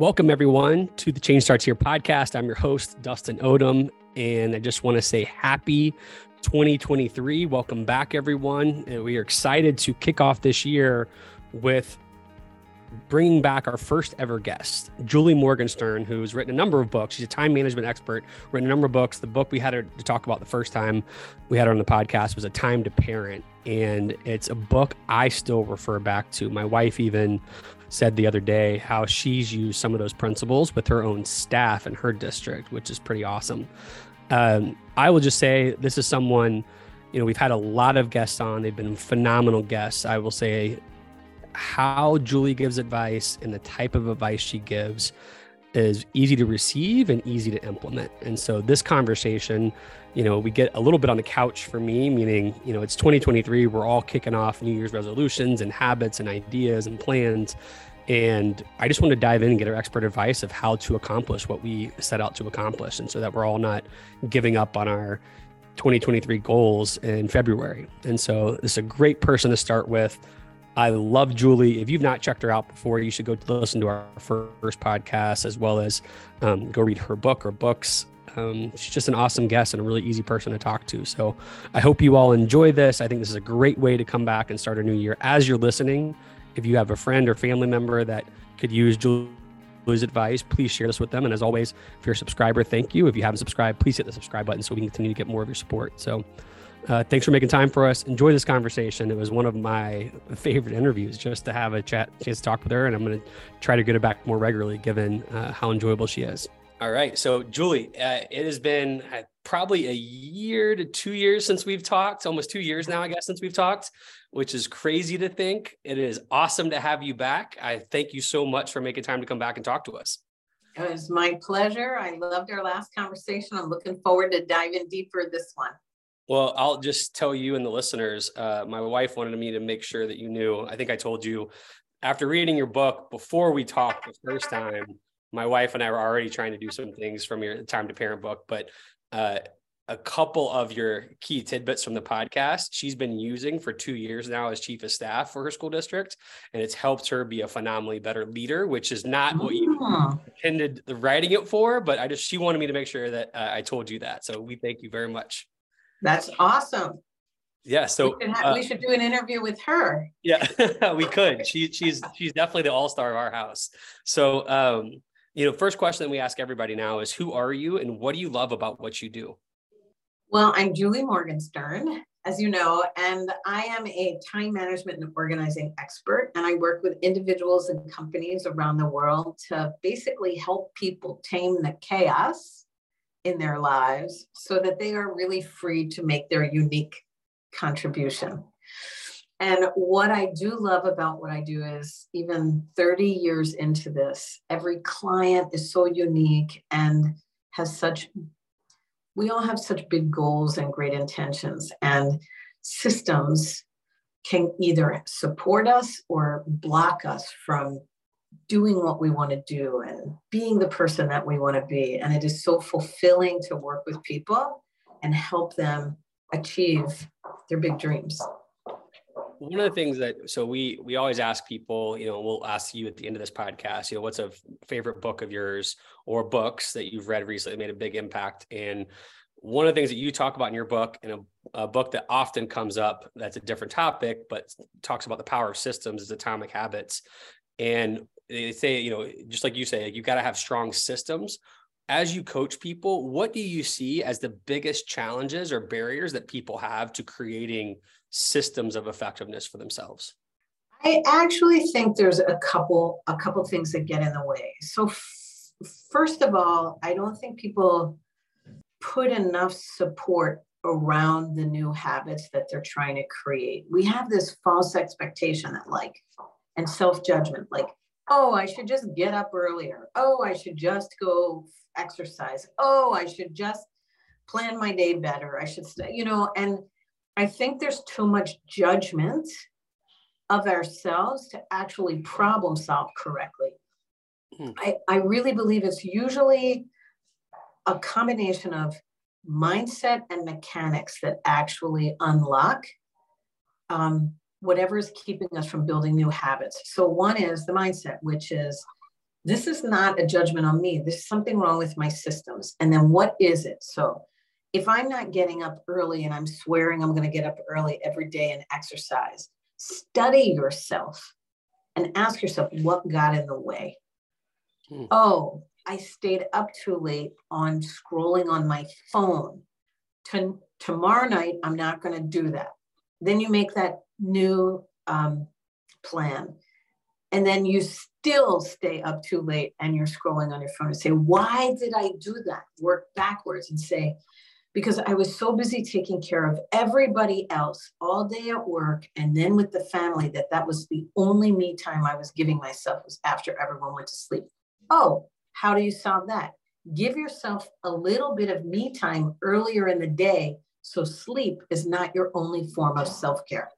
Welcome, everyone, to the Change Starts Here podcast. I'm your host, Dustin Odom, and I just want to say happy 2023. Welcome back, everyone. And we are excited to kick off this year with bringing back our first ever guest, Julie Morgenstern, who's written a number of books. She's a time management expert, written a number of books. The book we had her to talk about the first time we had her on the podcast was A Time to Parent. And it's a book I still refer back to. My wife even said the other day how she's used some of those principles with her own staff in her district, which is pretty awesome. Um, I will just say this is someone, you know, we've had a lot of guests on. They've been phenomenal guests. I will say how Julie gives advice and the type of advice she gives is easy to receive and easy to implement. And so this conversation, you know, we get a little bit on the couch for me, meaning, you know, it's 2023, we're all kicking off New Year's resolutions and habits and ideas and plans. And I just want to dive in and get our expert advice of how to accomplish what we set out to accomplish. And so that we're all not giving up on our 2023 goals in February. And so this is a great person to start with. I love Julie. If you've not checked her out before, you should go listen to our first podcast as well as um, go read her book or books. Um, she's just an awesome guest and a really easy person to talk to. So I hope you all enjoy this. I think this is a great way to come back and start a new year as you're listening. If you have a friend or family member that could use Julie's advice, please share this with them. And as always, if you're a subscriber, thank you. If you haven't subscribed, please hit the subscribe button so we can continue to get more of your support. So uh, thanks for making time for us. Enjoy this conversation. It was one of my favorite interviews just to have a chat, chance to talk with her. And I'm going to try to get her back more regularly given uh, how enjoyable she is. All right. So, Julie, uh, it has been uh, probably a year to two years since we've talked, almost two years now, I guess, since we've talked, which is crazy to think. It is awesome to have you back. I thank you so much for making time to come back and talk to us. It was my pleasure. I loved our last conversation. I'm looking forward to diving deeper this one. Well, I'll just tell you and the listeners. Uh, my wife wanted me to make sure that you knew. I think I told you after reading your book before we talked the first time. My wife and I were already trying to do some things from your Time to Parent book, but uh, a couple of your key tidbits from the podcast she's been using for two years now as chief of staff for her school district and it's helped her be a phenomenally better leader which is not what you ah. intended writing it for but i just she wanted me to make sure that uh, i told you that so we thank you very much that's awesome. Yeah, so we should, have, uh, we should do an interview with her. Yeah, we could. She she's she's definitely the all star of our house. So, um, you know, first question that we ask everybody now is, who are you, and what do you love about what you do? Well, I'm Julie Morgenstern, as you know, and I am a time management and organizing expert, and I work with individuals and companies around the world to basically help people tame the chaos in their lives so that they are really free to make their unique contribution. And what I do love about what I do is even 30 years into this, every client is so unique and has such, we all have such big goals and great intentions, and systems can either support us or block us from doing what we want to do and being the person that we want to be. And it is so fulfilling to work with people and help them achieve their big dreams. One of the things that so we we always ask people, you know, we'll ask you at the end of this podcast, you know, what's a favorite book of yours or books that you've read recently made a big impact and one of the things that you talk about in your book and a, a, book that often comes up that's a different topic but talks about the power of systems is atomic habits and they say, you know, just like you say, you've got to have strong systems. As you coach people, what do you see as the biggest challenges or barriers that people have to creating systems of effectiveness for themselves? I actually think there's a couple a couple things that get in the way. So f- first of all, I don't think people put enough support around the new habits that they're trying to create. We have this false expectation that like and self-judgment like oh, I should just get up earlier. Oh, I should just go exercise. Oh, I should just plan my day better. I should you know, and I think there's too much judgment of ourselves to actually problem solve correctly. Hmm. I, I really believe it's usually a combination of mindset and mechanics that actually unlock um, whatever is keeping us from building new habits. So, one is the mindset, which is this is not a judgment on me. There's something wrong with my systems. And then what is it? So if I'm not getting up early and I'm swearing I'm going to get up early every day and exercise, study yourself and ask yourself what got in the way. Hmm. Oh, I stayed up too late on scrolling on my phone. To, tomorrow night, I'm not going to do that. Then you make that new um, plan. And then you still stay up too late and you're scrolling on your phone and say, Why did I do that? Work backwards and say, Because I was so busy taking care of everybody else all day at work and then with the family that that was the only me time I was giving myself was after everyone went to sleep. Oh, how do you solve that? Give yourself a little bit of me time earlier in the day so sleep is not your only form of self care.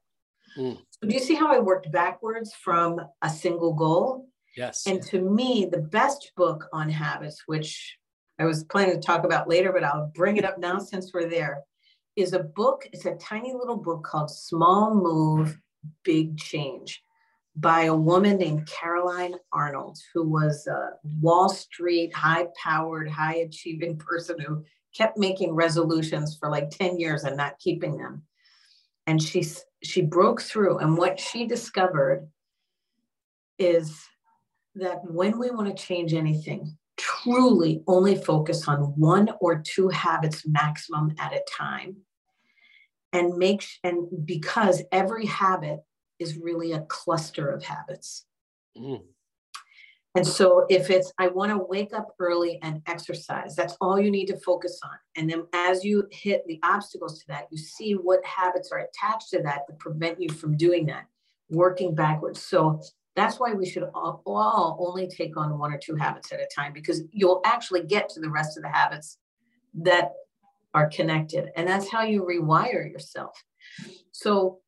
Mm. So do you see how I worked backwards from a single goal? Yes. And to me, the best book on habits, which I was planning to talk about later, but I'll bring it up now since we're there, is a book. It's a tiny little book called Small Move, Big Change by a woman named Caroline Arnold, who was a Wall Street high powered, high achieving person who kept making resolutions for like 10 years and not keeping them. And she, she broke through. And what she discovered is that when we want to change anything, truly only focus on one or two habits maximum at a time and make and because every habit is really a cluster of habits. Mm. And so if it's, I want to wake up early and exercise, that's all you need to focus on. And then as you hit the obstacles to that, you see what habits are attached to that that prevent you from doing that, working backwards. So that's why we should all, only take on one or two habits at a time because you'll actually get to the rest of the habits that are connected. And that's how you rewire yourself. So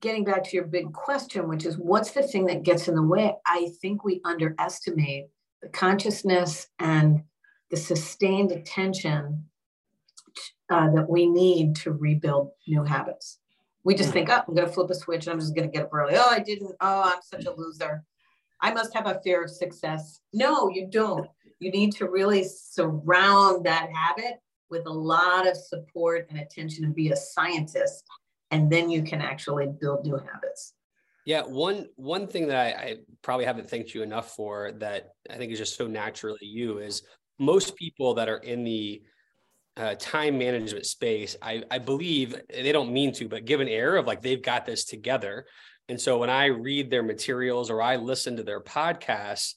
getting back to your big question, which is what's the thing that gets in the way? I think we underestimate the consciousness and the sustained attention uh, that we need to rebuild new habits. We just mm-hmm. think, oh, I'm going to flip a switch and I'm just going to get up early. Oh, I didn't. Oh, I'm such a loser. I must have a fear of success. No, you don't. You need to really surround that habit with a lot of support and attention and be a scientist and then you can actually build new habits yeah one one thing that I, I, probably haven't thanked you enough for that i think is just so naturally you is most people that are in the uh, time management space I, I believe they don't mean to but give an air of like they've got this together and so when i read their materials or i listen to their podcasts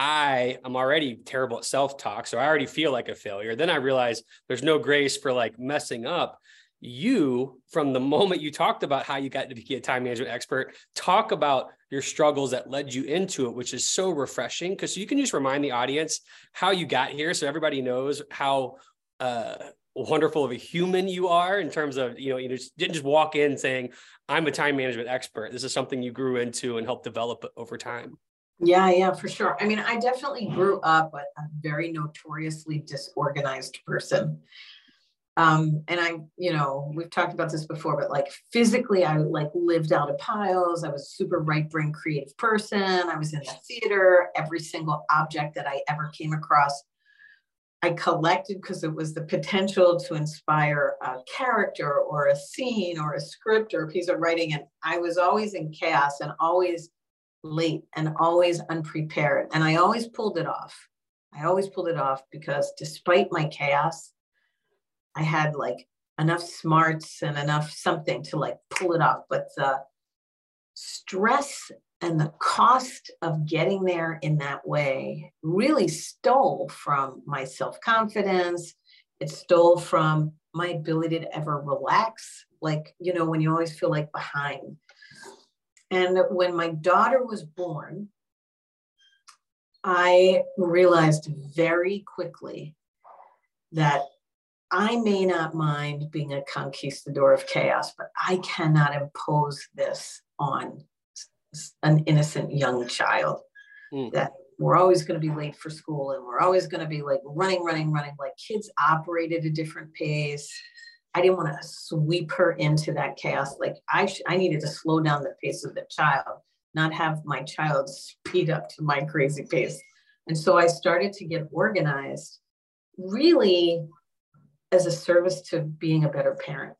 I am already terrible at self talk. So I already feel like a failure. Then I realize there's no grace for like messing up you from the moment you talked about how you got to be a time management expert talk about your struggles that led you into it which is so refreshing because you can just remind the audience how you got here so everybody knows how uh, wonderful of a human you are in terms of you know you just didn't just walk in saying i'm a time management expert this is something you grew into and helped develop over time yeah yeah for sure i mean i definitely grew up a, a very notoriously disorganized person um, and I, you know, we've talked about this before, but like physically, I like lived out of piles. I was a super right brain creative person. I was in the theater. Every single object that I ever came across, I collected because it was the potential to inspire a character or a scene or a script or a piece of writing. And I was always in chaos and always late and always unprepared. And I always pulled it off. I always pulled it off because despite my chaos, I had like enough smarts and enough something to like pull it off. But the stress and the cost of getting there in that way really stole from my self confidence. It stole from my ability to ever relax. Like, you know, when you always feel like behind. And when my daughter was born, I realized very quickly that I may not mind being a conquistador of chaos, but I cannot impose this on an innocent young child. Mm. That we're always going to be late for school and we're always going to be like running, running, running. Like kids operate at a different pace. I didn't want to sweep her into that chaos. Like I, sh- I needed to slow down the pace of the child, not have my child speed up to my crazy pace. And so I started to get organized really as a service to being a better parent.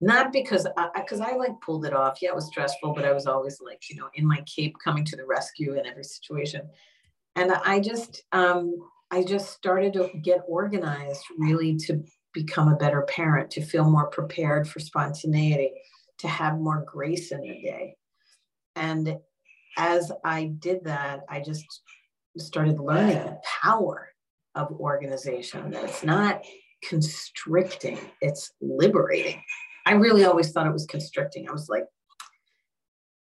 Not because I, because I, like pulled it off. Yeah, it was stressful, but I was always like, you know, in my cape coming to the rescue in every situation. And I just, um, I just started to get organized really to become a better parent, to feel more prepared for spontaneity, to have more grace in the day. And as I did that, I just started learning the power of organization, that it's not constricting, it's liberating. I really always thought it was constricting. I was like,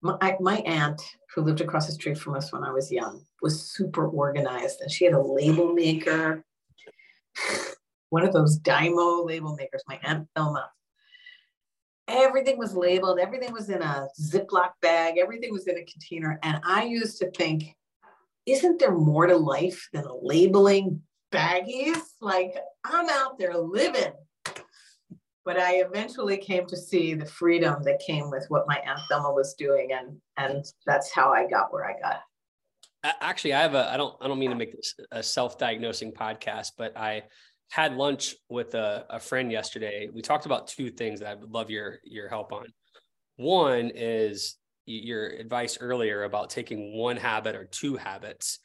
my, my aunt, who lived across the street from us when I was young, was super organized and she had a label maker, one of those Dymo label makers, my Aunt Thelma. Everything was labeled, everything was in a Ziploc bag, everything was in a container. And I used to think, isn't there more to life than labeling baggies? Like, I'm out there living but I eventually came to see the freedom that came with what my Aunt Thelma was doing, and and that's how I got where I got. Actually, I have a I don't I don't mean to make this a self-diagnosing podcast, but I had lunch with a, a friend yesterday. We talked about two things that I would love your your help on. One is your advice earlier about taking one habit or two habits.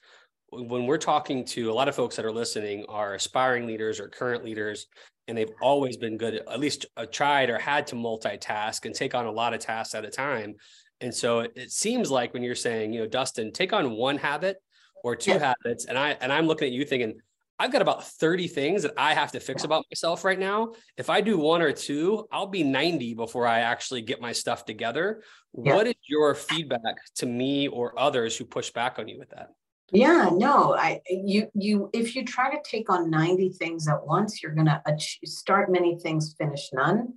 When we're talking to a lot of folks that are listening are aspiring leaders or current leaders and they've always been good at least uh, tried or had to multitask and take on a lot of tasks at a time. And so it, it seems like when you're saying you know dustin take on one habit or two yeah. habits and i and i'm looking at you thinking i've got about 30 things that i have to fix about myself right now. If i do one or two i'll be 90 before i actually get my stuff together. Yeah. what is your feedback to me or others who push back on you with that yeah, no, I you you if you try to take on 90 things at once, you're going to start many things, finish none.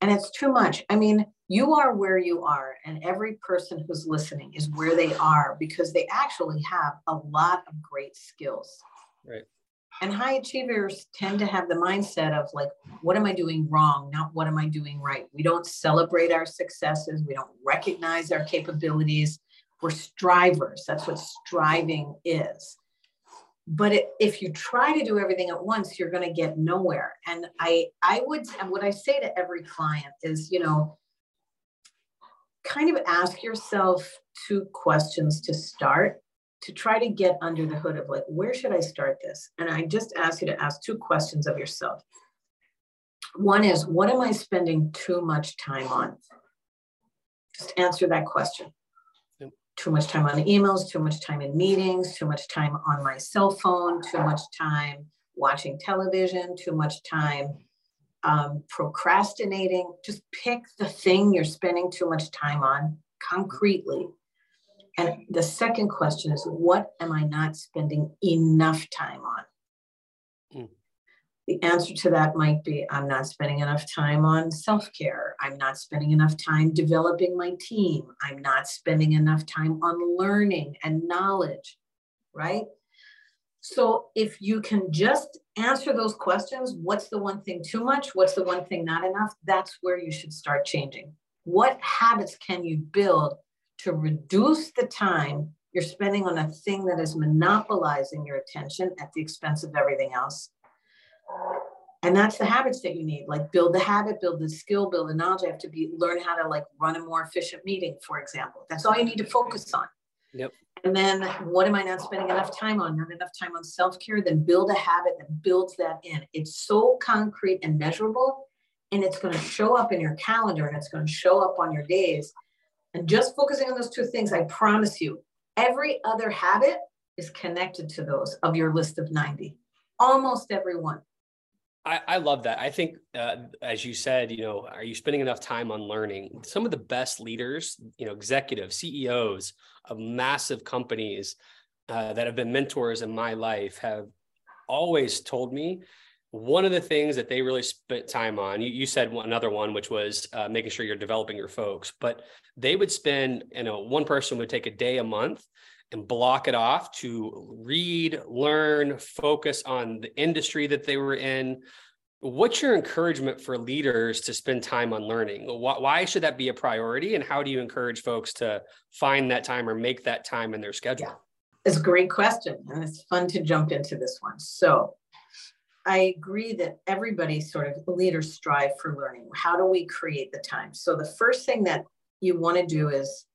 And it's too much. I mean, you are where you are and every person who's listening is where they are because they actually have a lot of great skills. Right. And high achievers tend to have the mindset of like, what am I doing wrong? Not what am I doing right? We don't celebrate our successes. We don't recognize our capabilities we're strivers. That's what striving is. But it, if you try to do everything at once, you're going to get nowhere. And I, I would, and what I say to every client is, you know, kind of ask yourself two questions to start to try to get under the hood of like, where should I start this? And I just ask you to ask two questions of yourself. One is, what am I spending too much time on? Just answer that question too much time on emails, too much time in meetings, too much time on my cell phone, too much time watching television, too much time um, procrastinating. Just pick the thing you're spending too much time on concretely. And the second question is, what am I not spending enough time on? The answer to that might be I'm not spending enough time on self care. I'm not spending enough time developing my team. I'm not spending enough time on learning and knowledge, right? So if you can just answer those questions what's the one thing too much? What's the one thing not enough? That's where you should start changing. What habits can you build to reduce the time you're spending on a thing that is monopolizing your attention at the expense of everything else? And that's the habits that you need like build the habit build the skill build the knowledge. I have to be learn how to like run a more efficient meeting for example. That's all you need to focus on. Yep. And then what am i not spending enough time on? Not enough time on self-care? Then build a habit that builds that in. It's so concrete and measurable and it's going to show up in your calendar and it's going to show up on your days. And just focusing on those two things i promise you every other habit is connected to those of your list of 90 almost every one I, I love that. I think, uh, as you said, you know, are you spending enough time on learning? Some of the best leaders, you know, executives, CEOs of massive companies uh, that have been mentors in my life have always told me one of the things that they really spent time on. You, you said one, another one, which was uh, making sure you're developing your folks, but they would spend, you know, one person would take a day a month and block it off to read, learn, focus on the industry that they were in. What's your encouragement for leaders to spend time on learning? Why should that be a priority? And how do you encourage folks to find that time or make that time in their schedule? It's a great question, and it's fun to jump into this one. So, I agree that everybody sort of leaders strive for learning. How do we create the time? So, the first thing that you want to do is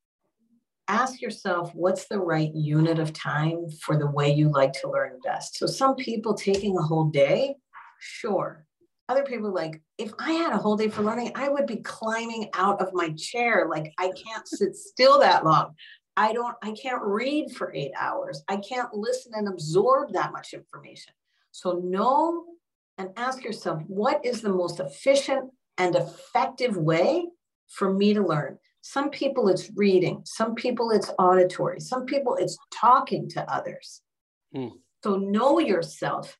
ask yourself what's the right unit of time for the way you like to learn best. So, some people taking a whole day, sure. Other people like, if I had a whole day for learning, I would be climbing out of my chair. Like, I can't sit still that long. I don't, I can't read for eight hours. I can't listen and absorb that much information. So know and ask yourself, what is the most efficient and effective way for me to learn? Some people it's reading, some people it's auditory, some people it's talking to others. Hmm. So know yourself.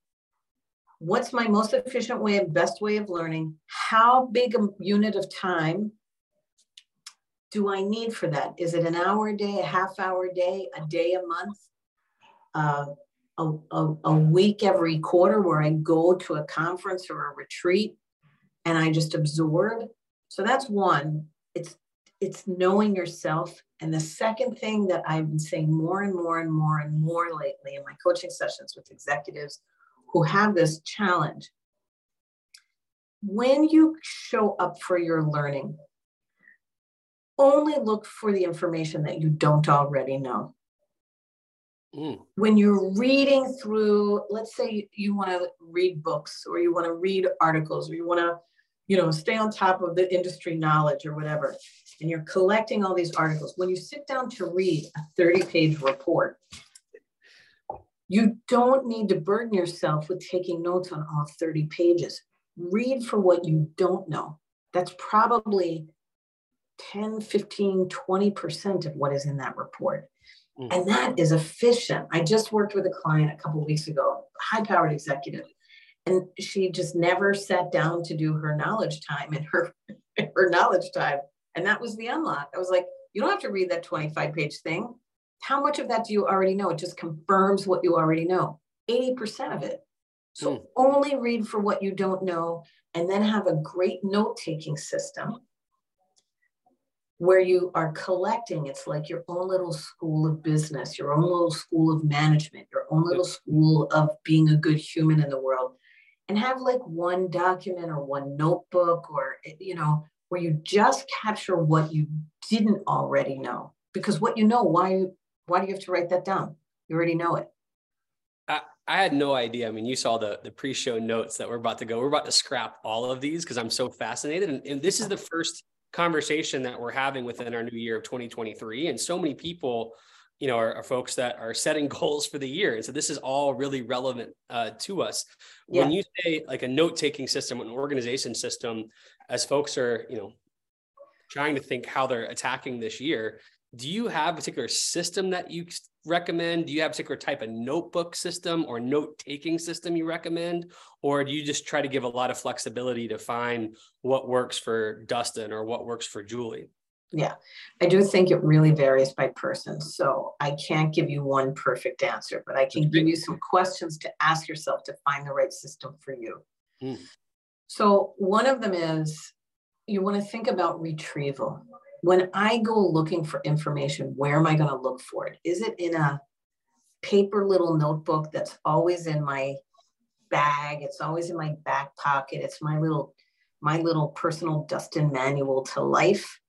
What's my most efficient way and best way of learning? How big a unit of time do I need for that? Is it an hour a day, a half hour a day, a day a month, uh, a, a, a week every quarter where I go to a conference or a retreat and I just absorb? So that's one. It's it's knowing yourself. And the second thing that I've been saying more and more and more and more lately in my coaching sessions with executives who have this challenge when you show up for your learning, only look for the information that you don't already know. Mm. When you're reading through, let's say you want to read books or you want to read articles or you want to, you know, stay on top of the industry knowledge or whatever, and you're collecting all these articles, when you sit down to read a 30 page report, you don't need to burden yourself with taking notes on all 30 pages. Read for what you don't know. That's probably 10, 15, 20% of what is in that report. Mm. And that is efficient. I just worked with a client a couple weeks ago, high powered executive, and she just never sat down to do her knowledge time in her, her knowledge time. And that was the unlock. I was like, you don't have to read that 25 page thing. How much of that do you already know? It just confirms what you already know 80% of it. So mm. only read for what you don't know and then have a great note taking system where you are collecting. It's like your own little school of business, your own little school of management, your own little school of being a good human in the world. And have like one document or one notebook or, you know, where you just capture what you didn't already know. Because what you know, why, why do you have to write that down? You already know it. I, I had no idea. I mean, you saw the the pre-show notes that we're about to go. We're about to scrap all of these because I'm so fascinated. And, and this is the first conversation that we're having within our new year of 2023 and so many people you know are, are folks that are setting goals for the year and so this is all really relevant uh, to us yeah. when you say like a note-taking system an organization system as folks are you know trying to think how they're attacking this year do you have a particular system that you recommend? Do you have a particular type of notebook system or note taking system you recommend? Or do you just try to give a lot of flexibility to find what works for Dustin or what works for Julie? Yeah, I do think it really varies by person. So I can't give you one perfect answer, but I can give you some questions to ask yourself to find the right system for you. Mm. So one of them is you want to think about retrieval when I go looking for information, where am I going to look for it? Is it in a paper little notebook that's always in my bag? It's always in my back pocket. It's my little my little personal Dustin manual to life.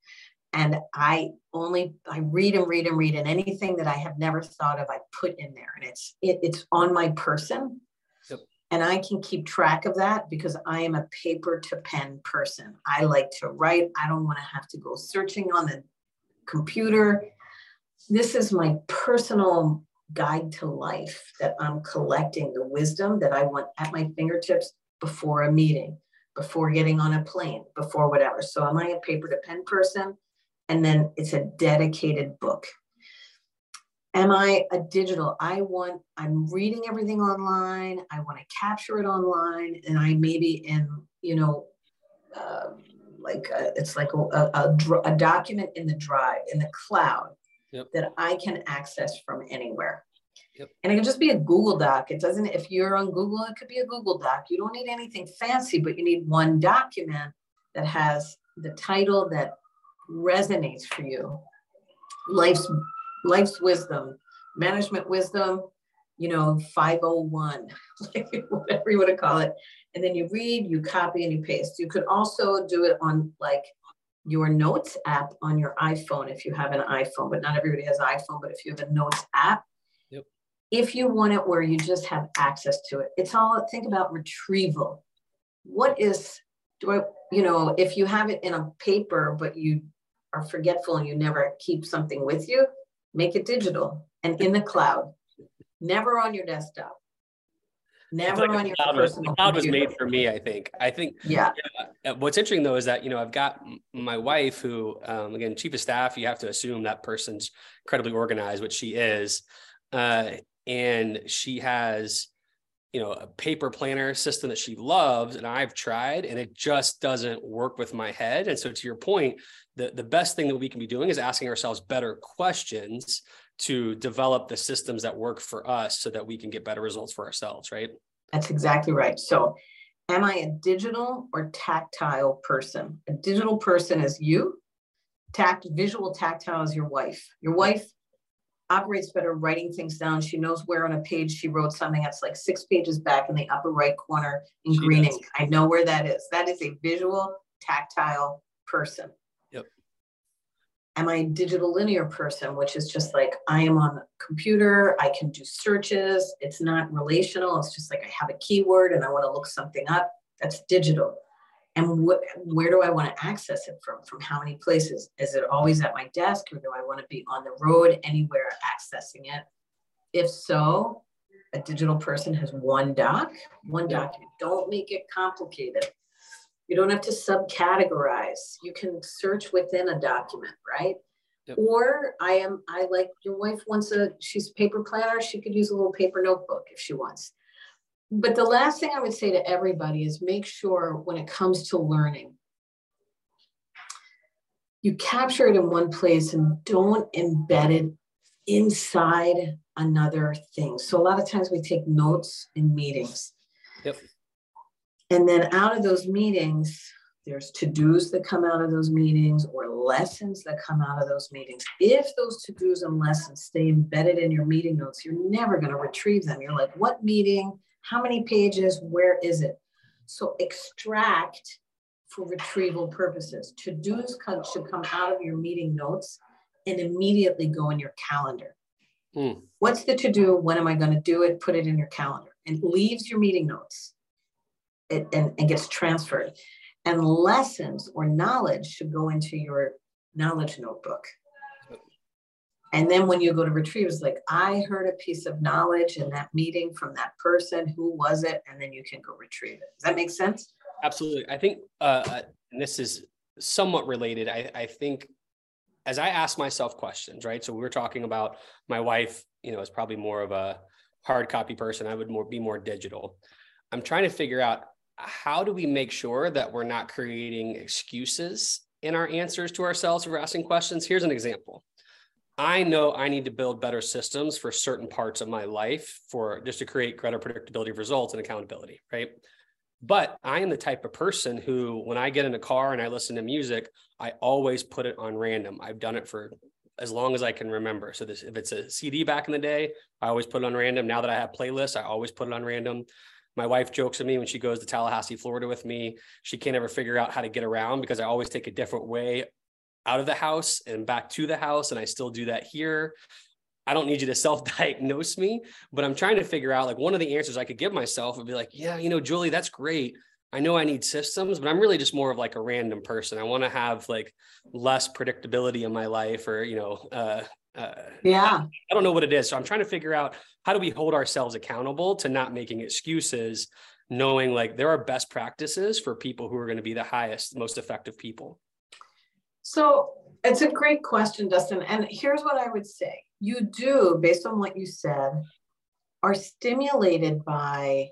And I only I read and read and read, and anything that I have never thought of, I put in there, and it's it, it's on my person. And I can keep track of that because I am a paper to pen person. I like to write. I don't want to have to go searching on the computer. This is my personal guide to life that I'm collecting the wisdom that I want at my fingertips before a meeting, before getting on a plane, before whatever. So, am I a paper to pen person? And then it's a dedicated book am I a digital? I want, I'm reading everything online. I want to capture it online. And I maybe in, you know, uh, like a, it's like a, a, a, document in the drive, in the cloud yep. that I can access from anywhere. Yep. And it can just be a Google Doc. It doesn't, if you're on Google, it could be a Google Doc. You don't need anything fancy, but you need one document that has the title that resonates for you life's life's wisdom, management wisdom, you know, 501, whatever you want to call it. And then you read, you copy, and you paste. You could also do it on like your notes app on your iPhone if you have an iPhone, but not everybody has iPhone. But if you have a notes app, yep. if you want it where you just have access to it, it's all think about retrieval. What is do I, you know, if you have it in a paper, but you are forgetful and you never keep something with you, make it digital and in the cloud, never on your desktop. Never like on your cloud was, the cloud was made for me. I think. I think. Yeah. yeah. What's interesting though is that you know I've got my wife who, um, again, chief of staff. You have to assume that person's incredibly organized, which she is, uh, and she has you know a paper planner system that she loves and i've tried and it just doesn't work with my head. And so to your point the, the best thing that we can be doing is asking ourselves better questions to develop the systems that work for us so that we can get better results for ourselves right? That's exactly right. So am i a digital or tactile person? A digital person is you tact visual tactile is your wife. Your wife operates better writing things down. She knows where on a page she wrote something that's like six pages back in the upper right corner in she green does. ink. I know where that is. That is a visual, tactile person. Yep. Am I a digital linear person, which is just like I am on the computer, I can do searches. It's not relational. It's just like I have a keyword and I want to look something up. That's digital and what, where do I want to access it from? From how many places? Is it always at my desk or do I want to be on the road anywhere accessing it? If so, a digital person has one doc, one document. Don't make it complicated. You don't have to subcategorize. You can search within a document, right? Yep. Or I am, I like your wife wants a, she's a paper planner. She could use a little paper notebook if she wants but the last thing I would say to everybody is make sure when it comes to learning, you capture it in one place and don't embed it inside another thing. So a lot of times we take notes in meetings. Yep. And then out of those meetings, there's to-dos that come out of those meetings or lessons that come out of those meetings. If those to-dos and lessons stay embedded in your meeting notes, you're never going to retrieve them. You're like, what meeting how many pages? Where is it? So extract for retrieval purposes. To-dos should come out of your meeting notes and immediately go in your calendar. Mm. What's the to-do? When am I going to do it? Put it in your calendar and leaves your meeting notes it, and, and gets transferred. And lessons or knowledge should go into your knowledge notebook. And then when you go to retrieve, it's like, I heard a piece of knowledge in that meeting from that person. Who was it? And then you can go retrieve it. Does that make sense? Absolutely. I think, uh, uh, and this is somewhat related. I, I think as I ask myself questions, right? So we were talking about my wife, you know, is probably more of a hard copy person. I would more be more digital. I'm trying to figure out how do we make sure that we're not creating excuses in our answers to ourselves if we're asking questions. Here's an example. I know I need to build better systems for certain parts of my life for just to create greater predictability of results and accountability, right? But I am the type of person who, when I get in a car and I listen to music, I always put it on random. I've done it for as long as I can remember. So this, if it's a CD back in the day, I always put it on random. Now that I have playlists, I always put it on random. My wife jokes with me when she goes to Tallahassee, Florida with me. She can't ever figure out how to get around because I always take a different way out of the house and back to the house. And I still do that here. I don't need you to self diagnose me, but I'm trying to figure out like one of the answers I could give myself would be like, yeah, you know, Julie, that's great. I know I need systems, but I'm really just more of like a random person. I want to have like less predictability in my life or, you know, uh, uh, yeah, I don't know what it is. So I'm trying to figure out how do we hold ourselves accountable to not making excuses, knowing like there are best practices for people who are going to be the highest, most effective people. So it's a great question, Dustin. And here's what I would say you do, based on what you said, are stimulated by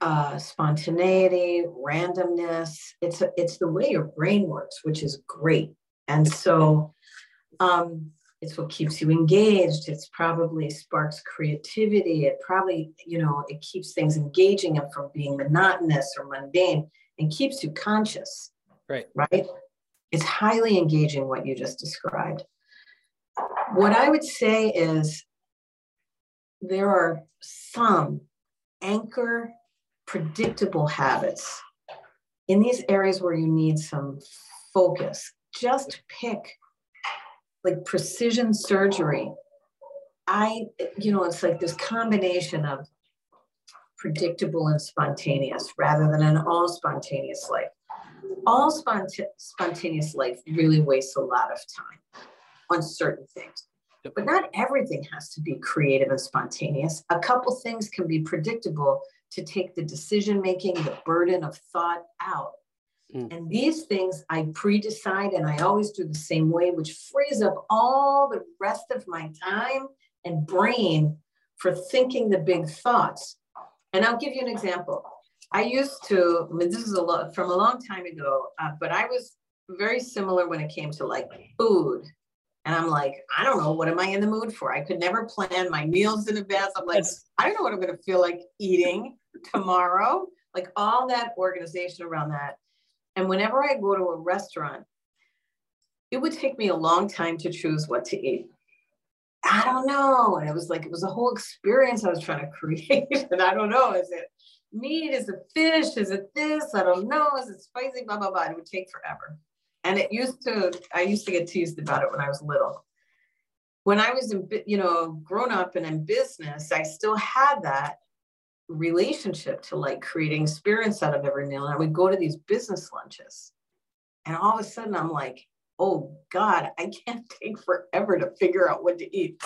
uh, spontaneity, randomness. It's a, it's the way your brain works, which is great. And so um, it's what keeps you engaged. It's probably sparks creativity. It probably, you know, it keeps things engaging and from being monotonous or mundane and keeps you conscious. Right. Right. It's highly engaging what you just described. What I would say is there are some anchor predictable habits in these areas where you need some focus. Just pick like precision surgery. I, you know, it's like this combination of predictable and spontaneous rather than an all spontaneous life. All sponta- spontaneous life really wastes a lot of time on certain things. But not everything has to be creative and spontaneous. A couple things can be predictable to take the decision making, the burden of thought out. Mm. And these things I pre decide and I always do the same way, which frees up all the rest of my time and brain for thinking the big thoughts. And I'll give you an example. I used to, I mean, this is a lot from a long time ago, uh, but I was very similar when it came to like food. And I'm like, I don't know, what am I in the mood for? I could never plan my meals in advance. I'm like, I don't know what I'm going to feel like eating tomorrow. Like all that organization around that. And whenever I go to a restaurant, it would take me a long time to choose what to eat. I don't know. And it was like, it was a whole experience I was trying to create. and I don't know, is it meat? Is it fish? Is it this? I don't know. Is it spicy? Blah, blah, blah. It would take forever. And it used to, I used to get teased about it when I was little. When I was in, you know, grown up and in business, I still had that relationship to like creating experience out of every meal. And I would go to these business lunches. And all of a sudden I'm like, oh God, I can't take forever to figure out what to eat.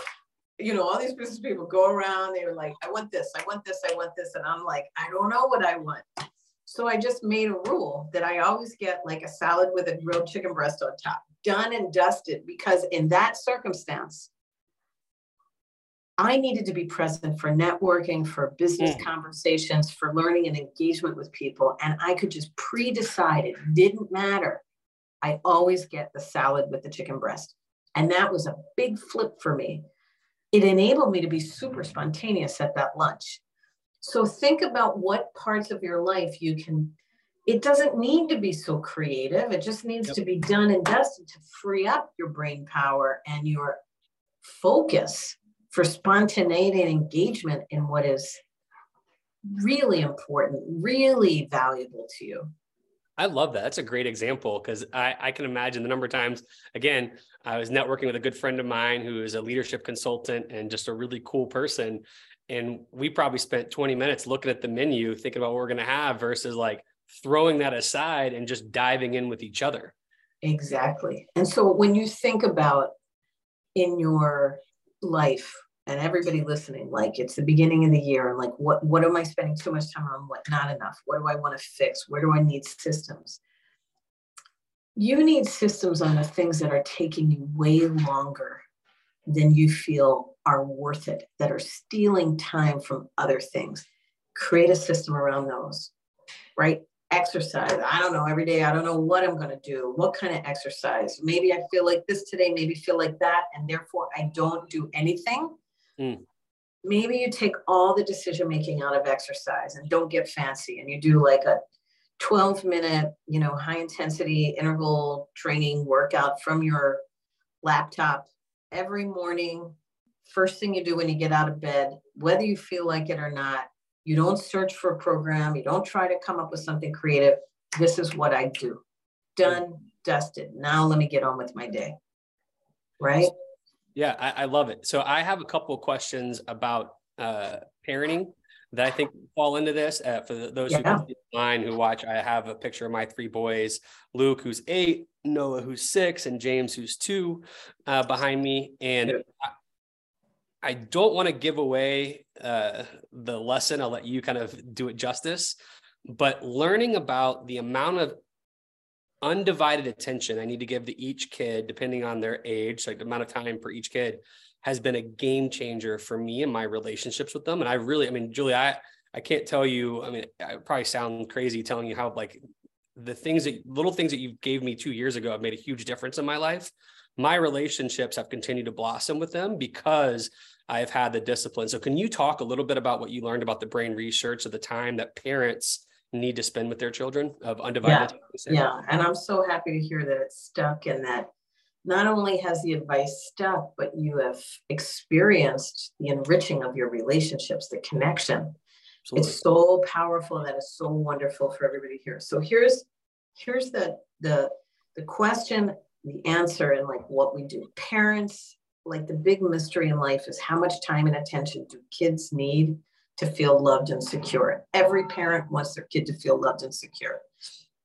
You know, all these business people go around, they were like, I want this, I want this, I want this. And I'm like, I don't know what I want. So I just made a rule that I always get like a salad with a grilled chicken breast on top, done and dusted, because in that circumstance, I needed to be present for networking, for business mm. conversations, for learning and engagement with people. And I could just pre decide it didn't matter. I always get the salad with the chicken breast. And that was a big flip for me. It enabled me to be super spontaneous at that lunch. So think about what parts of your life you can. It doesn't need to be so creative. It just needs yep. to be done and dusted to free up your brain power and your focus for spontaneity and engagement in what is really important, really valuable to you. I love that. That's a great example because I, I can imagine the number of times, again, I was networking with a good friend of mine who is a leadership consultant and just a really cool person. And we probably spent 20 minutes looking at the menu, thinking about what we're going to have versus like throwing that aside and just diving in with each other. Exactly. And so when you think about in your life and everybody listening like it's the beginning of the year and like what what am i spending too much time on what not enough what do i want to fix where do i need systems you need systems on the things that are taking you way longer than you feel are worth it that are stealing time from other things create a system around those right exercise. I don't know every day. I don't know what I'm going to do. What kind of exercise? Maybe I feel like this today, maybe feel like that. And therefore I don't do anything. Mm. Maybe you take all the decision making out of exercise and don't get fancy and you do like a 12 minute, you know, high intensity interval training workout from your laptop every morning. First thing you do when you get out of bed, whether you feel like it or not, you don't search for a program. You don't try to come up with something creative. This is what I do. Done, dusted. Now let me get on with my day. Right? Yeah, I, I love it. So I have a couple of questions about uh, parenting that I think fall into this. Uh, for those yeah. who online who watch, I have a picture of my three boys: Luke, who's eight, Noah, who's six, and James, who's two, uh, behind me. And I don't want to give away uh, the lesson. I'll let you kind of do it justice. But learning about the amount of undivided attention I need to give to each kid, depending on their age, like the amount of time for each kid, has been a game changer for me and my relationships with them. And I really, I mean, Julie, I I can't tell you. I mean, I probably sound crazy telling you how like the things that little things that you gave me two years ago have made a huge difference in my life my relationships have continued to blossom with them because I've had the discipline. So, can you talk a little bit about what you learned about the brain research at the time that parents need to spend with their children of undivided yeah, yeah. and i'm so happy to hear that it's stuck and that not only has the advice stuck, but you have experienced the enriching of your relationships, the connection. Absolutely. It's so powerful and that is so wonderful for everybody here. So here's here's the the the question, the answer, and like what we do. Parents, like the big mystery in life is how much time and attention do kids need to feel loved and secure? Every parent wants their kid to feel loved and secure.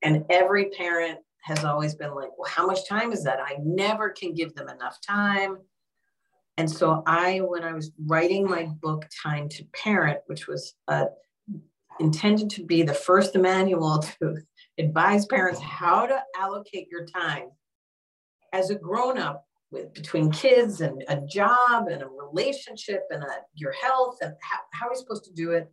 And every parent has always been like, well, how much time is that? I never can give them enough time. And so I, when I was writing my book, Time to Parent, which was uh, intended to be the first manual to advise parents how to allocate your time as a grown up with between kids and a job and a relationship and a, your health and how, how are we supposed to do it?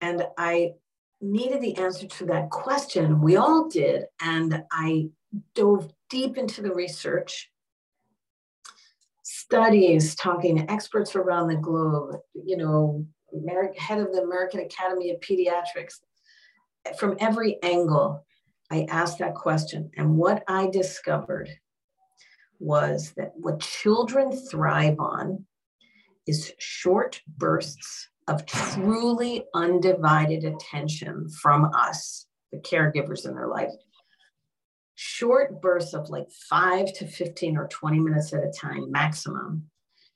And I needed the answer to that question. We all did. And I dove deep into the research, studies, talking to experts around the globe, you know, head of the American Academy of Pediatrics. From every angle, I asked that question. And what I discovered was that what children thrive on is short bursts of truly undivided attention from us, the caregivers in their life. Short bursts of like five to 15 or 20 minutes at a time, maximum,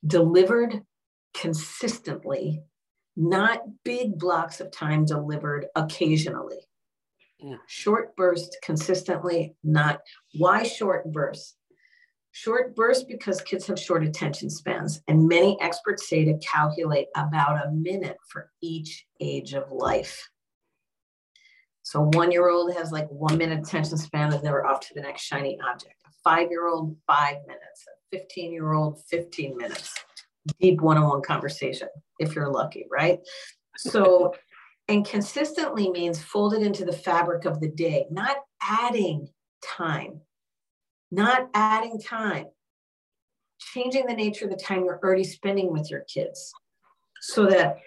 delivered consistently, not big blocks of time delivered occasionally. Mm. Short bursts consistently, not why short bursts? Short bursts because kids have short attention spans, and many experts say to calculate about a minute for each age of life. So one year old has like one minute attention span and they're off to the next shiny object. A five year old, five minutes. A 15 year old, 15 minutes. Deep one on one conversation, if you're lucky, right? So, and consistently means folded into the fabric of the day, not adding time not adding time, changing the nature of the time you're already spending with your kids so that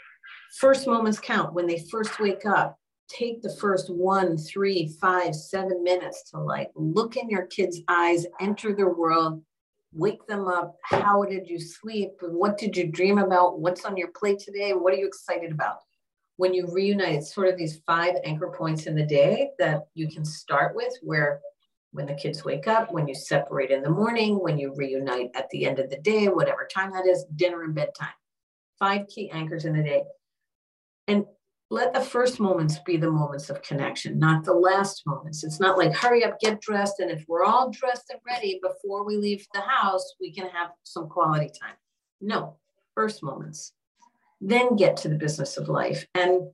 first moments count when they first wake up. Take the first one, three, five, seven minutes to like look in your kids' eyes, enter their world, wake them up. How did you sleep? What did you dream about? What's on your plate today? What are you excited about? When you reunite, it's sort of these five anchor points in the day that you can start with where when the kids wake up, when you separate in the morning, when you reunite at the end of the day, whatever time that is, dinner and bedtime. Five key anchors in the day. And let the first moments be the moments of connection, not the last moments. It's not like hurry up, get dressed, and if we're all dressed and ready before we leave the house, we can have some quality time. No, first moments. Then get to the business of life. And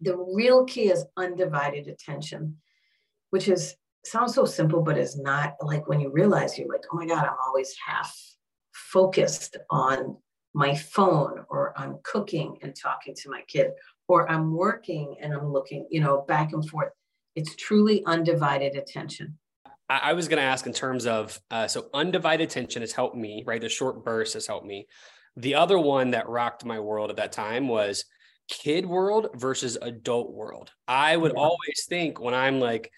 the real key is undivided attention, which is sounds so simple, but it's not like when you realize you're like, oh my God, I'm always half focused on my phone or I'm cooking and talking to my kid or I'm working and I'm looking, you know, back and forth. It's truly undivided attention. I, was going to ask in terms of uh, so undivided attention has helped me, right? The short burst has helped me. The other one that rocked my world at that time was kid world versus adult world. I would yeah. always think when I'm like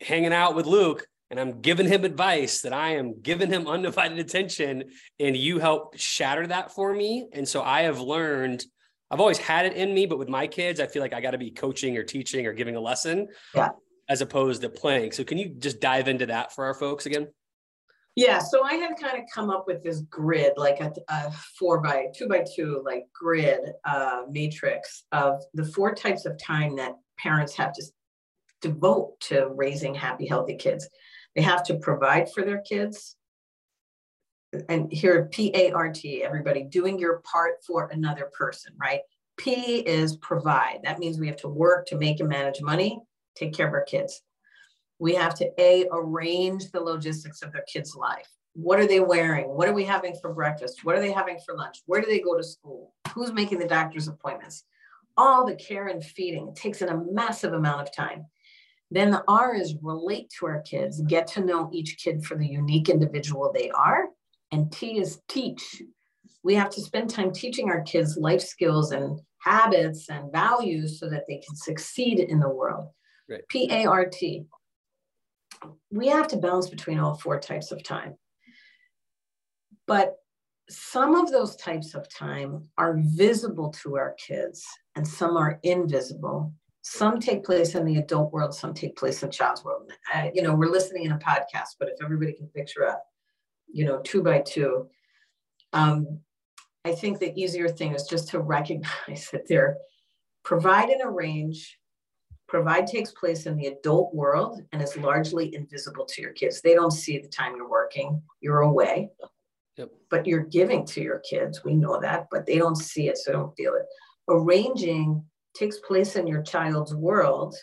hanging out with Luke and I'm giving him advice that I am giving him undivided attention and you help shatter that for me. And so I have learned I've always had it in me, but with my kids, I feel like I got to be coaching or teaching or giving a lesson yeah. as opposed to playing. So can you just dive into that for our folks again? Yeah, so I had kind of come up with this grid, like a, a four by two by two, like grid uh, matrix of the four types of time that parents have to devote to raising happy, healthy kids. They have to provide for their kids. And here, P A R T, everybody, doing your part for another person, right? P is provide. That means we have to work to make and manage money, take care of our kids. We have to A, arrange the logistics of their kids' life. What are they wearing? What are we having for breakfast? What are they having for lunch? Where do they go to school? Who's making the doctor's appointments? All the care and feeding. It takes in a massive amount of time. Then the R is relate to our kids, get to know each kid for the unique individual they are. And T is teach. We have to spend time teaching our kids life skills and habits and values so that they can succeed in the world. Right. P A R T. We have to balance between all four types of time. But some of those types of time are visible to our kids and some are invisible. Some take place in the adult world, some take place in child's world. I, you know, we're listening in a podcast, but if everybody can picture a, you know, two by two, um, I think the easier thing is just to recognize that they're provide and arrange. Provide takes place in the adult world and is largely invisible to your kids. They don't see the time you're working, you're away. Yep. But you're giving to your kids. We know that, but they don't see it, so don't feel it. Arranging takes place in your child's world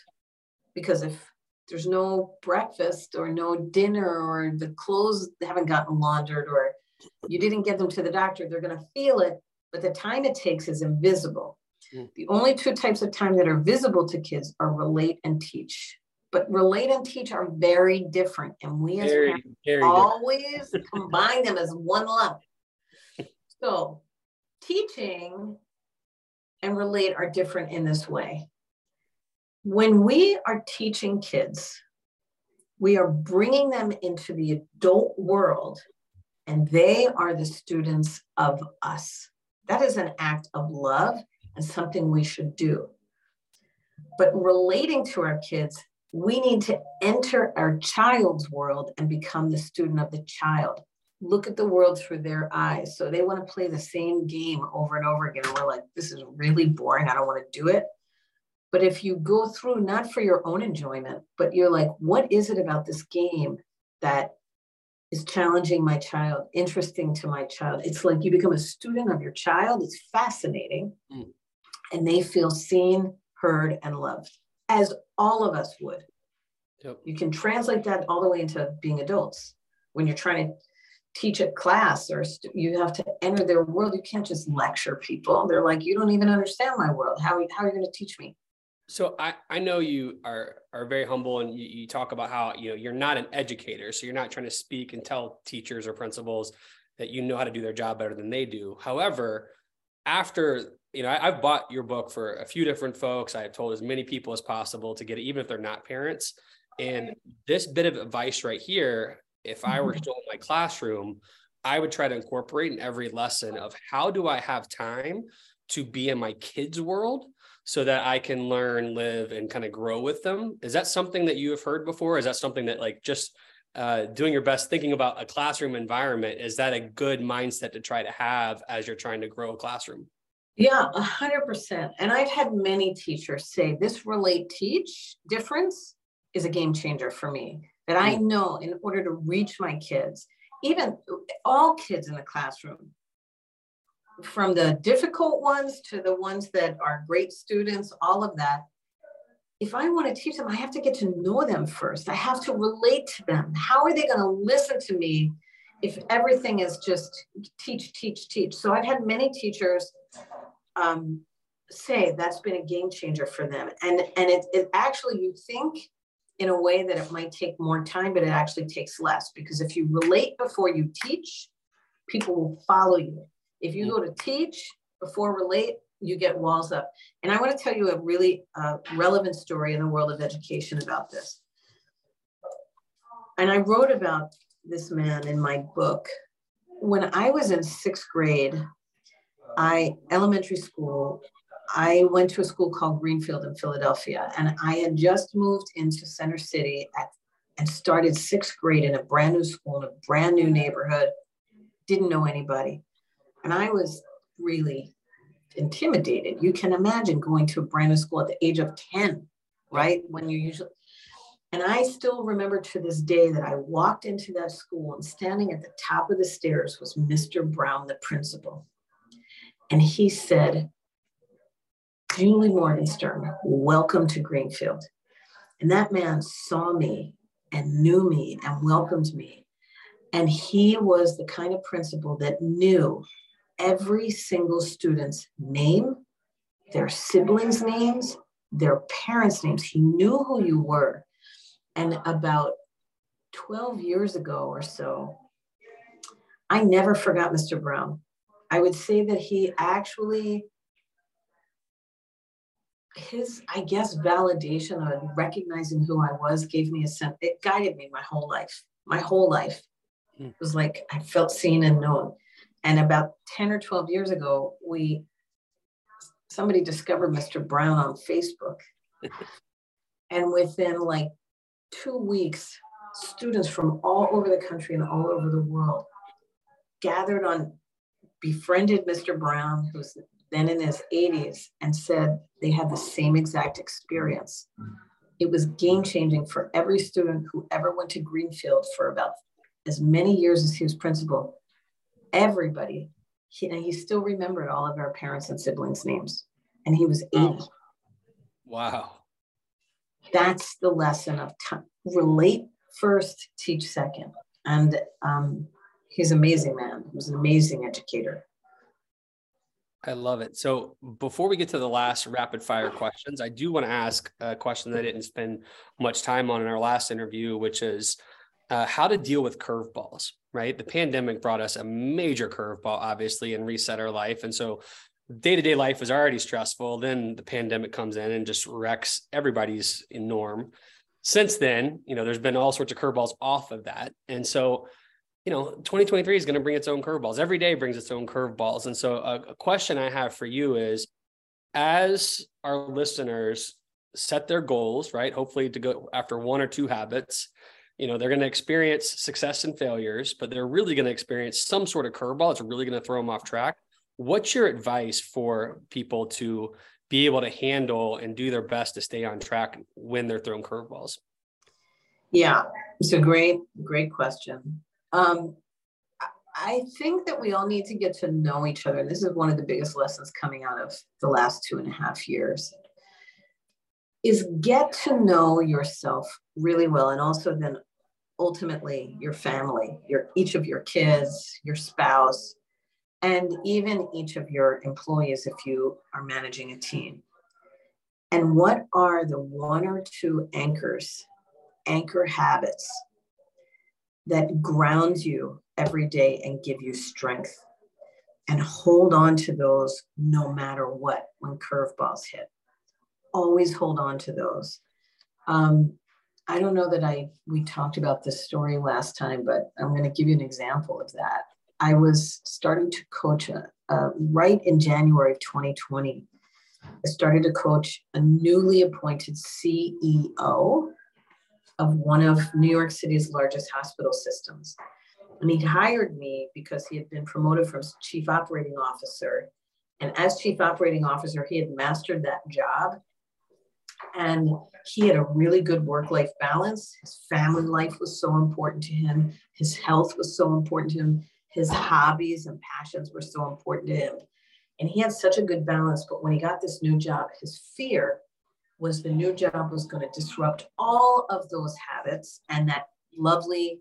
because if there's no breakfast or no dinner or the clothes haven't gotten laundered or you didn't get them to the doctor, they're going to feel it, but the time it takes is invisible. Mm. The only two types of time that are visible to kids are relate and teach but relate and teach are very different. And we as very, parents very always combine them as one lump. So teaching and relate are different in this way. When we are teaching kids, we are bringing them into the adult world and they are the students of us. That is an act of love and something we should do. But relating to our kids we need to enter our child's world and become the student of the child. Look at the world through their eyes. So they want to play the same game over and over again. And we're like, this is really boring. I don't want to do it. But if you go through, not for your own enjoyment, but you're like, what is it about this game that is challenging my child, interesting to my child? It's like you become a student of your child. It's fascinating. Mm. And they feel seen, heard, and loved as all of us would. Yep. You can translate that all the way into being adults. When you're trying to teach a class or you have to enter their world, you can't just lecture people. They're like, you don't even understand my world. How, how are you going to teach me? So I, I know you are are very humble and you, you talk about how you know you're not an educator, so you're not trying to speak and tell teachers or principals that you know how to do their job better than they do. However, after you know, I, have bought your book for a few different folks. I've told as many people as possible to get it, even if they're not parents. And this bit of advice right here, if I were mm-hmm. still in my classroom, I would try to incorporate in every lesson of how do I have time to be in my kids' world so that I can learn, live, and kind of grow with them. Is that something that you have heard before? Is that something that like just uh, doing your best, thinking about a classroom environment, is that a good mindset to try to have as you're trying to grow a classroom? Yeah, a hundred percent. And I've had many teachers say this relate teach difference is a game changer for me. That I know in order to reach my kids, even all kids in the classroom, from the difficult ones to the ones that are great students, all of that. If I want to teach them, I have to get to know them first. I have to relate to them. How are they going to listen to me if everything is just teach, teach, teach? So I've had many teachers um, say that's been a game changer for them. And, and it, it actually, you think in a way that it might take more time, but it actually takes less because if you relate before you teach, people will follow you. If you go to teach before relate, you get walls up. And I want to tell you a really uh, relevant story in the world of education about this. And I wrote about this man in my book. When I was in sixth grade, I elementary school, I went to a school called Greenfield in Philadelphia, and I had just moved into Center City at, and started sixth grade in a brand new school in a brand new neighborhood. Didn't know anybody, and I was really intimidated. You can imagine going to a brand new school at the age of ten, right? When you usually and I still remember to this day that I walked into that school and standing at the top of the stairs was Mr. Brown, the principal. And he said, Julie Morgenstern, welcome to Greenfield. And that man saw me and knew me and welcomed me. And he was the kind of principal that knew every single student's name, their siblings' names, their parents' names. He knew who you were. And about 12 years ago or so, I never forgot Mr. Brown. I would say that he actually, his, I guess, validation of recognizing who I was gave me a sense, it guided me my whole life, my whole life. Mm. It was like I felt seen and known. And about 10 or 12 years ago, we somebody discovered Mr. Brown on Facebook. and within like two weeks, students from all over the country and all over the world gathered on, befriended Mr. Brown, who's then in his 80s, and said they had the same exact experience. It was game changing for every student who ever went to Greenfield for about as many years as he was principal. Everybody, he, and he still remembered all of our parents and siblings' names, and he was 80. Wow. That's the lesson of time. Relate first, teach second. And um, he's an amazing man. He was an amazing educator. I love it. So before we get to the last rapid fire questions, I do want to ask a question that I didn't spend much time on in our last interview, which is uh, how to deal with curveballs, right? The pandemic brought us a major curveball, obviously, and reset our life. And so day to day life was already stressful. Then the pandemic comes in and just wrecks everybody's norm. Since then, you know, there's been all sorts of curveballs off of that. And so you know 2023 is going to bring its own curveballs. Every day brings its own curveballs. And so a, a, question i have for you is as our listeners set their goals right hopefully to go after one or two habits you know they're going to experience success and failures but they're really going to experience some sort of curveball it's really going to throw them off track. What's your advice for people to be able to handle and do their best to stay on track when they're thrown curveballs? Yeah it's a great great question um, I think that we all need to get to know each other. This is one of the biggest lessons coming out of the last two and a half years is get to know yourself really well and also then ultimately your family, your each of your kids, your spouse, and even each of your employees if you are managing a team. And what are the one or two anchors, anchor habits that grounds you every day and give you strength. And hold on to those no matter what when curveballs hit. Always hold on to those. Um, i don't know that i we talked about this story last time but i'm going to give you an example of that. I was starting to coach a, uh, right in january of 2020 i started to coach a newly appointed ceo of one of New York City's largest hospital systems. And he hired me because he had been promoted from chief operating officer. And as chief operating officer, he had mastered that job. And he had a really good work life balance. His family life was so important to him. His health was so important to him. His hobbies and passions were so important to him. And he had such a good balance. But when he got this new job, his fear was the new job was going to disrupt all of those habits and that lovely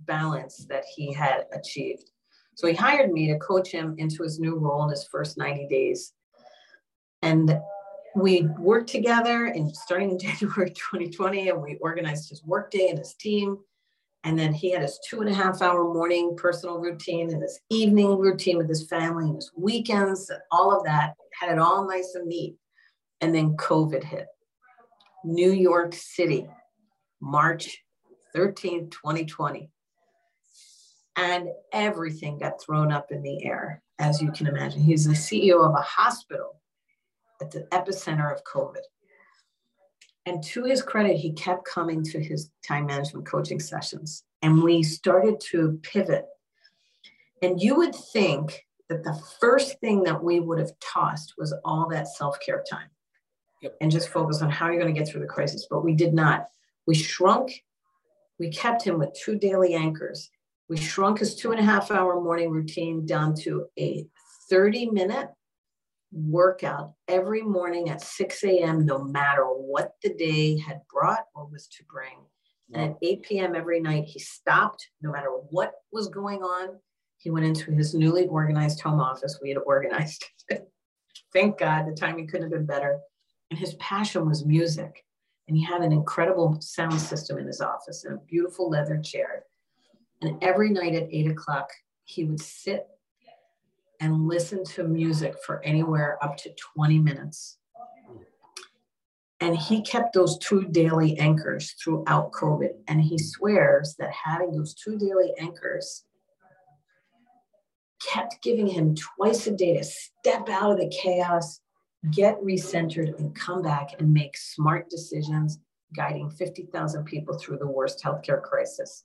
balance that he had achieved. So he hired me to coach him into his new role in his first 90 days. And we worked together in starting in January 2020 and we organized his workday and his team. And then he had his two and a half hour morning personal routine and his evening routine with his family and his weekends and all of that, had it all nice and neat. And then COVID hit. New York City, March 13th, 2020. And everything got thrown up in the air, as you can imagine. He's the CEO of a hospital at the epicenter of COVID. And to his credit, he kept coming to his time management coaching sessions. And we started to pivot. And you would think that the first thing that we would have tossed was all that self care time yep. and just focus on how you're going to get through the crisis. But we did not. We shrunk. We kept him with two daily anchors. We shrunk his two and a half hour morning routine down to a 30 minute workout every morning at 6 a.m., no matter what the day had brought or was to bring. And at 8 p.m. every night, he stopped no matter what was going on. He went into his newly organized home office. We had organized. Thank God the timing couldn't have been better and his passion was music. And he had an incredible sound system in his office and a beautiful leather chair. And every night at eight o'clock, he would sit and listen to music for anywhere up to 20 minutes. And he kept those two daily anchors throughout COVID. And he swears that having those two daily anchors kept giving him twice a day to step out of the chaos, get recentered, and come back and make smart decisions, guiding 50,000 people through the worst healthcare crisis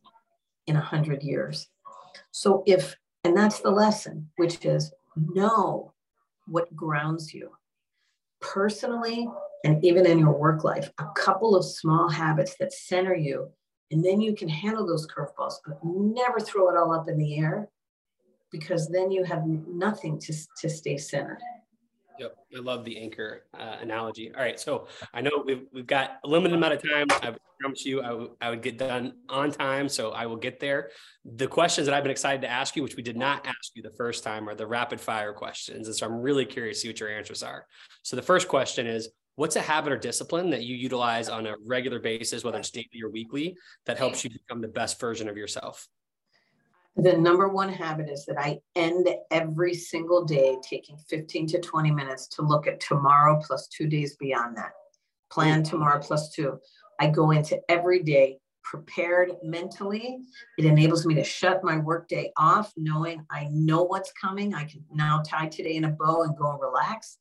in 100 years. So, if, and that's the lesson, which is know what grounds you personally and even in your work life, a couple of small habits that center you. And then you can handle those curveballs, but never throw it all up in the air because then you have nothing to, to stay centered. Yep, I love the anchor uh, analogy. All right, so I know we've, we've got a limited amount of time. I promise you I, w- I would get done on time, so I will get there. The questions that I've been excited to ask you, which we did not ask you the first time, are the rapid fire questions. And so I'm really curious to see what your answers are. So the first question is What's a habit or discipline that you utilize on a regular basis, whether it's daily or weekly, that helps you become the best version of yourself? The number one habit is that I end every single day taking 15 to 20 minutes to look at tomorrow plus two days beyond that. Plan tomorrow plus two. I go into every day prepared mentally. It enables me to shut my workday off, knowing I know what's coming. I can now tie today in a bow and go and relax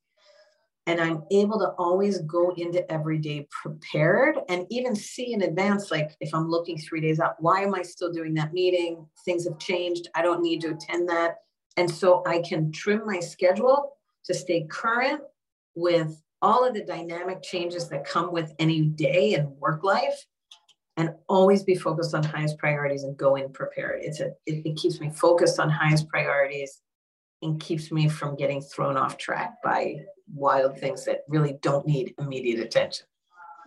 and I'm able to always go into every day prepared and even see in advance, like if I'm looking three days out, why am I still doing that meeting? Things have changed. I don't need to attend that. And so I can trim my schedule to stay current with all of the dynamic changes that come with any day and work life and always be focused on highest priorities and go in prepared. It's a, it, it keeps me focused on highest priorities and keeps me from getting thrown off track by wild things that really don't need immediate attention.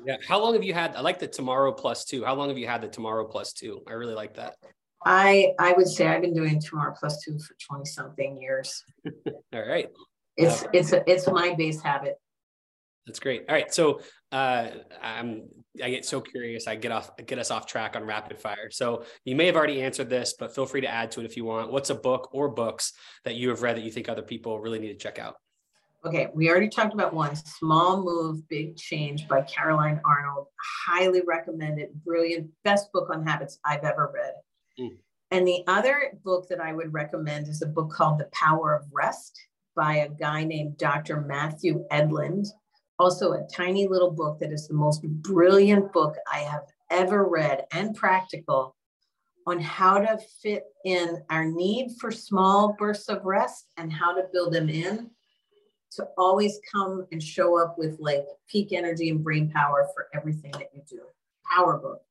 Yeah. How long have you had? I like the tomorrow plus two. How long have you had the tomorrow plus two? I really like that. I I would say I've been doing tomorrow plus two for 20 something years. All right. It's it's a, it's my base habit. That's great. All right. So uh, I'm I get so curious. I get off get us off track on rapid fire. So you may have already answered this, but feel free to add to it if you want. What's a book or books that you have read that you think other people really need to check out? Okay, we already talked about one Small Move, Big Change by Caroline Arnold. Highly recommended, brilliant, best book on habits I've ever read. Mm. And the other book that I would recommend is a book called The Power of Rest by a guy named Dr. Matthew Edlund. Also, a tiny little book that is the most brilliant book I have ever read and practical on how to fit in our need for small bursts of rest and how to build them in to always come and show up with like peak energy and brain power for everything that you do. Power book,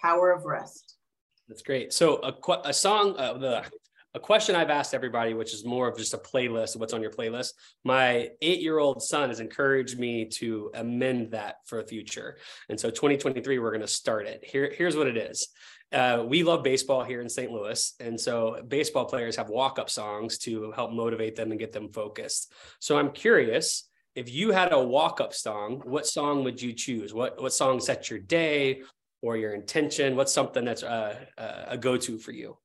power of rest. That's great. So a, a song, uh, the a question I've asked everybody, which is more of just a playlist, what's on your playlist. My eight year old son has encouraged me to amend that for the future. And so 2023, we're going to start it. Here, here's what it is uh, we love baseball here in St. Louis. And so baseball players have walk up songs to help motivate them and get them focused. So I'm curious if you had a walk up song, what song would you choose? What, what song sets your day or your intention? What's something that's a, a go to for you?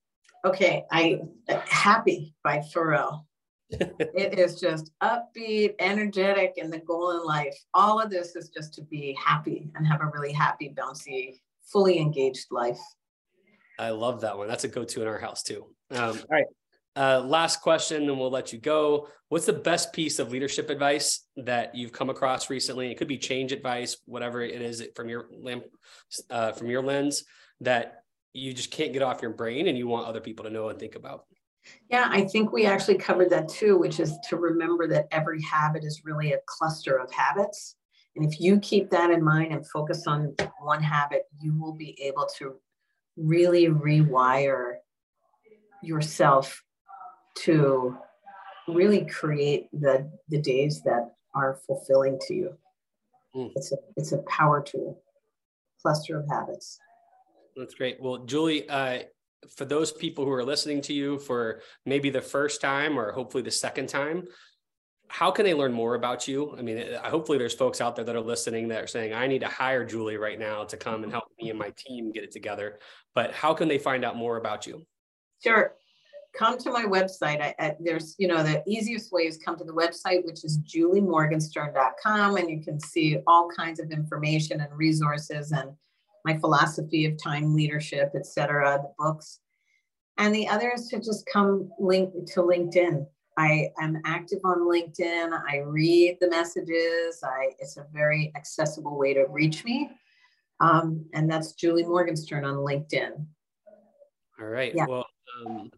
Okay, I Happy by Pharrell. it is just upbeat, energetic, and the goal in life. All of this is just to be happy and have a really happy, bouncy, fully engaged life. I love that one. That's a go-to in our house too. Um, all right. Uh, last question, and we'll let you go. What's the best piece of leadership advice that you've come across recently? It could be change advice, whatever it is from your uh, from your lens that you just can't get off your brain and you want other people to know and think about. Yeah, I think we actually covered that too, which is to remember that every habit is really a cluster of habits. And if you keep that in mind and focus on one habit, you will be able to really rewire yourself to really create the the days that are fulfilling to you. Mm. It's a it's a power tool, cluster of habits. That's great. Well, Julie, uh, for those people who are listening to you for maybe the first time or hopefully the second time, how can they learn more about you? I mean, hopefully there's folks out there that are listening that are saying, I need to hire Julie right now to come and help me and my team get it together. But how can they find out more about you? Sure. come to my website. I, I, there's, you know, the easiest way is come to the website, which is juliemorgenstern.com, and you can see all kinds of information and resources and my philosophy of time leadership, et cetera, the books. And the other is to just come link to LinkedIn. I am active on LinkedIn. I read the messages. I, it's a very accessible way to reach me. Um, and that's Julie Morgenstern on LinkedIn. All right. Yeah. Well, um,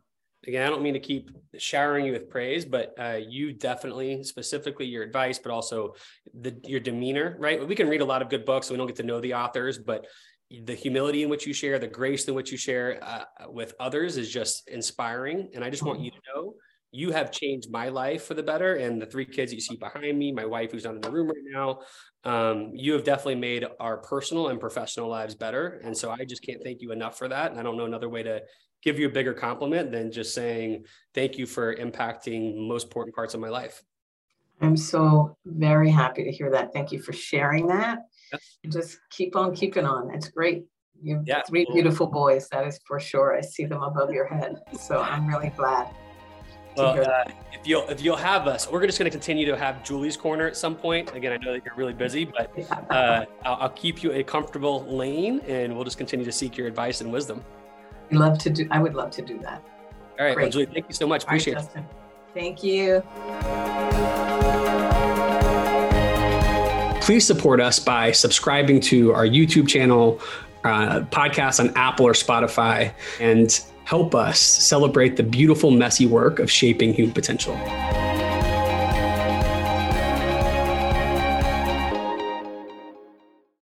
again, I don't mean to keep showering you with praise, but uh, you definitely, specifically your advice, but also the your demeanor, right? We can read a lot of good books, so we don't get to know the authors, but the humility in which you share, the grace in which you share uh, with others is just inspiring. And I just want you to know you have changed my life for the better. And the three kids you see behind me, my wife who's not in the room right now, um, you have definitely made our personal and professional lives better. And so I just can't thank you enough for that. And I don't know another way to give you a bigger compliment than just saying thank you for impacting most important parts of my life. I'm so very happy to hear that. Thank you for sharing that. Just keep on keeping on. It's great. You have yeah, three beautiful boys, that is for sure. I see them above your head. So I'm really glad. Well, uh, if you'll if you'll have us, we're just going to continue to have Julie's corner at some point. Again, I know that you're really busy, but uh, I'll, I'll, keep you a comfortable lane, and we'll just continue to seek your advice and wisdom. I love to do. I would love to do that. All right, well, Julie, thank you so much. Appreciate right, it. Thank you. Please support us by subscribing to our YouTube channel, uh, podcast on Apple or Spotify, and help us celebrate the beautiful, messy work of shaping human potential.